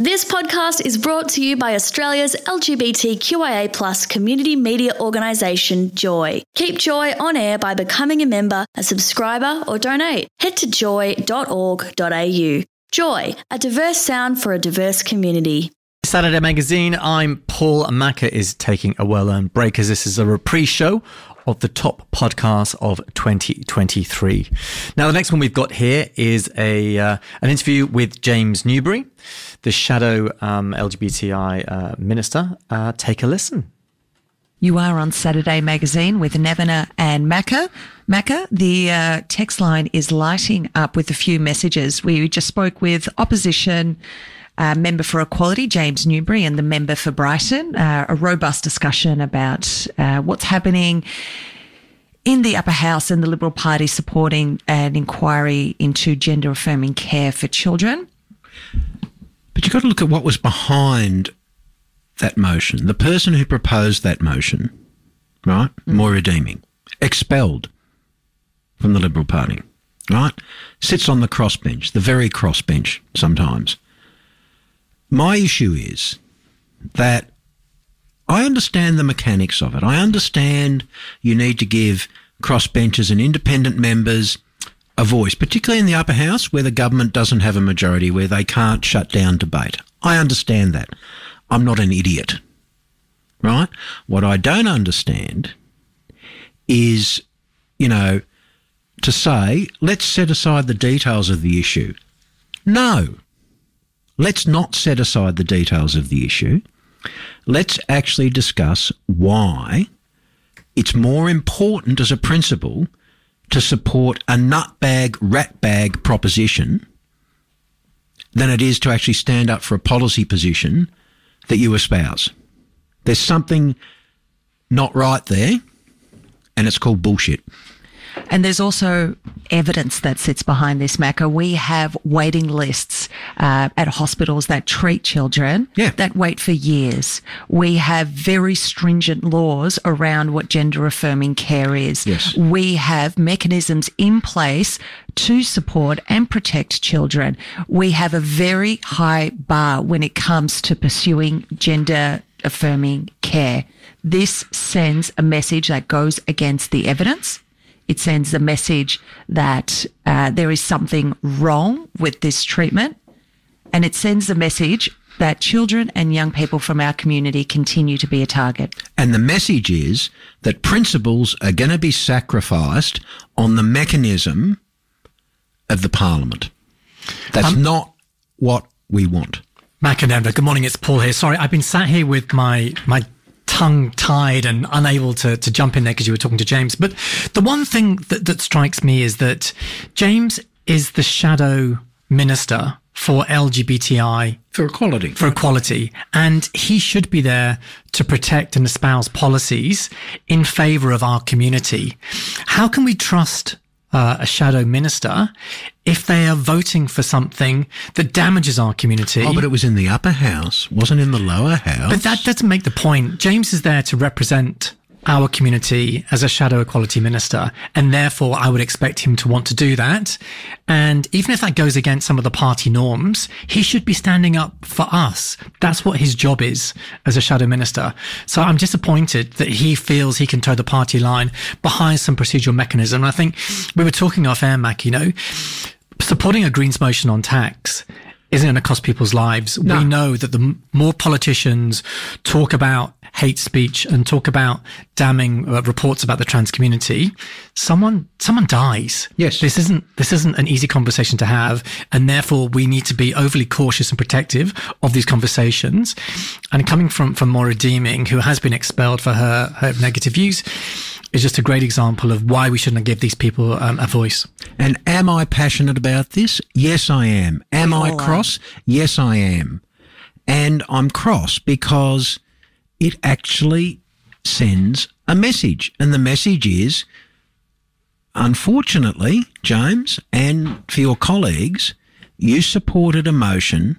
This podcast is brought to you by Australia's LGBTQIA plus community media organisation, Joy. Keep Joy on air by becoming a member, a subscriber, or donate. Head to joy.org.au. Joy, a diverse sound for a diverse community. Saturday Magazine, I'm Paul Macca is taking a well-earned break as this is a reprise show of the top podcast of 2023. Now, the next one we've got here is a uh, an interview with James Newbury, the shadow um, LGBTI uh, minister. Uh, take a listen. You are on Saturday Magazine with Nevena and Macca. Macca, the uh, text line is lighting up with a few messages. We just spoke with opposition uh, member for Equality, James Newbury, and the member for Brighton. Uh, a robust discussion about uh, what's happening in the upper house and the Liberal Party supporting an inquiry into gender affirming care for children. But you've got to look at what was behind that motion. The person who proposed that motion, right? Mm. Moira Deeming, expelled from the Liberal Party, right? Sits on the crossbench, the very crossbench sometimes. My issue is that I understand the mechanics of it. I understand you need to give crossbenchers and independent members a voice, particularly in the upper house where the government doesn't have a majority, where they can't shut down debate. I understand that. I'm not an idiot, right? What I don't understand is, you know, to say, let's set aside the details of the issue. No, let's not set aside the details of the issue. Let's actually discuss why it's more important as a principle to support a nutbag, ratbag proposition than it is to actually stand up for a policy position that you espouse. There's something not right there, and it's called bullshit. And there's also evidence that sits behind this, Macca. We have waiting lists uh, at hospitals that treat children yeah. that wait for years. We have very stringent laws around what gender affirming care is. Yes. We have mechanisms in place to support and protect children. We have a very high bar when it comes to pursuing gender affirming care. This sends a message that goes against the evidence it sends a message that uh, there is something wrong with this treatment. And it sends a message that children and young people from our community continue to be a target. And the message is that principles are going to be sacrificed on the mechanism of the parliament. That's um, not what we want. Macanenda, good morning. It's Paul here. Sorry, I've been sat here with my my tongue tied and unable to, to jump in there because you were talking to James. But the one thing that, that strikes me is that James is the shadow minister for LGBTI for equality. For equality. And he should be there to protect and espouse policies in favor of our community. How can we trust uh, a shadow minister if they are voting for something that damages our community. Oh, but it was in the upper house, wasn't in the lower house. But that doesn't make the point. James is there to represent our community as a shadow equality minister. And therefore, I would expect him to want to do that. And even if that goes against some of the party norms, he should be standing up for us. That's what his job is as a shadow minister. So I'm disappointed that he feels he can toe the party line behind some procedural mechanism. I think we were talking off air, Mac, you know, supporting a Greens motion on tax isn't going to cost people's lives. No. We know that the more politicians talk about hate speech and talk about damning uh, reports about the trans community, someone someone dies. Yes, this isn't this isn't an easy conversation to have, and therefore we need to be overly cautious and protective of these conversations. And coming from from Moira Deeming, who has been expelled for her her negative views is just a great example of why we shouldn't give these people um, a voice. And am I passionate about this? Yes, I am. Am I cross? Yes, I am. And I'm cross because it actually sends a message. And the message is, unfortunately, James, and for your colleagues, you supported a motion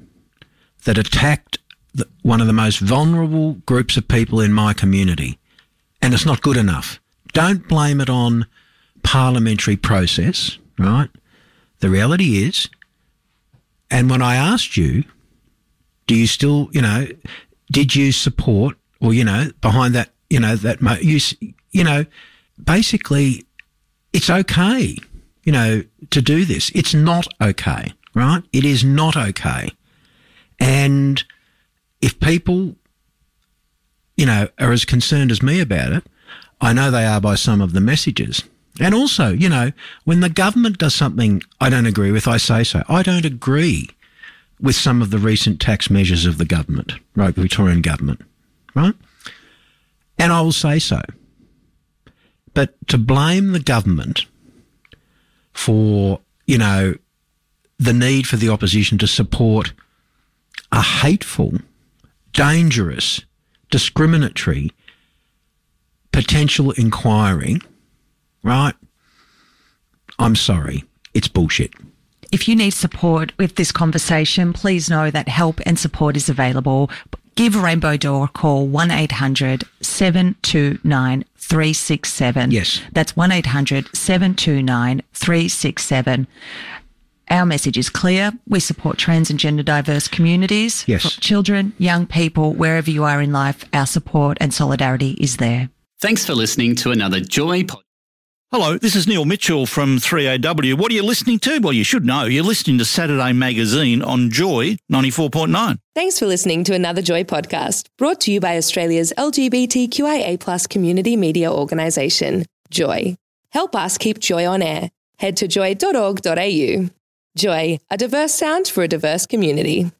that attacked the, one of the most vulnerable groups of people in my community. And it's not good enough. Don't blame it on parliamentary process, right? The reality is, and when I asked you Do you still, you know, did you support or, you know, behind that, you know, that, mo- you, you know, basically it's okay, you know, to do this. It's not okay, right? It is not okay. And if people, you know, are as concerned as me about it, I know they are by some of the messages. And also, you know, when the government does something I don't agree with, I say so. I don't agree with some of the recent tax measures of the government, right, the Victorian government, right? And I will say so. But to blame the government for, you know, the need for the opposition to support a hateful, dangerous, discriminatory potential inquiry, right? I'm sorry. It's bullshit. If you need support with this conversation, please know that help and support is available. Give Rainbow Door a call 1 800 729 367. Yes. That's 1 800 729 367. Our message is clear. We support trans and gender diverse communities. Yes. For children, young people, wherever you are in life, our support and solidarity is there. Thanks for listening to another Joy podcast. Hello, this is Neil Mitchell from 3AW. What are you listening to? Well, you should know. You're listening to Saturday Magazine on Joy 94.9. Thanks for listening to another Joy podcast, brought to you by Australia's LGBTQIA Plus community media organisation, Joy. Help us keep Joy on air. Head to joy.org.au. Joy, a diverse sound for a diverse community.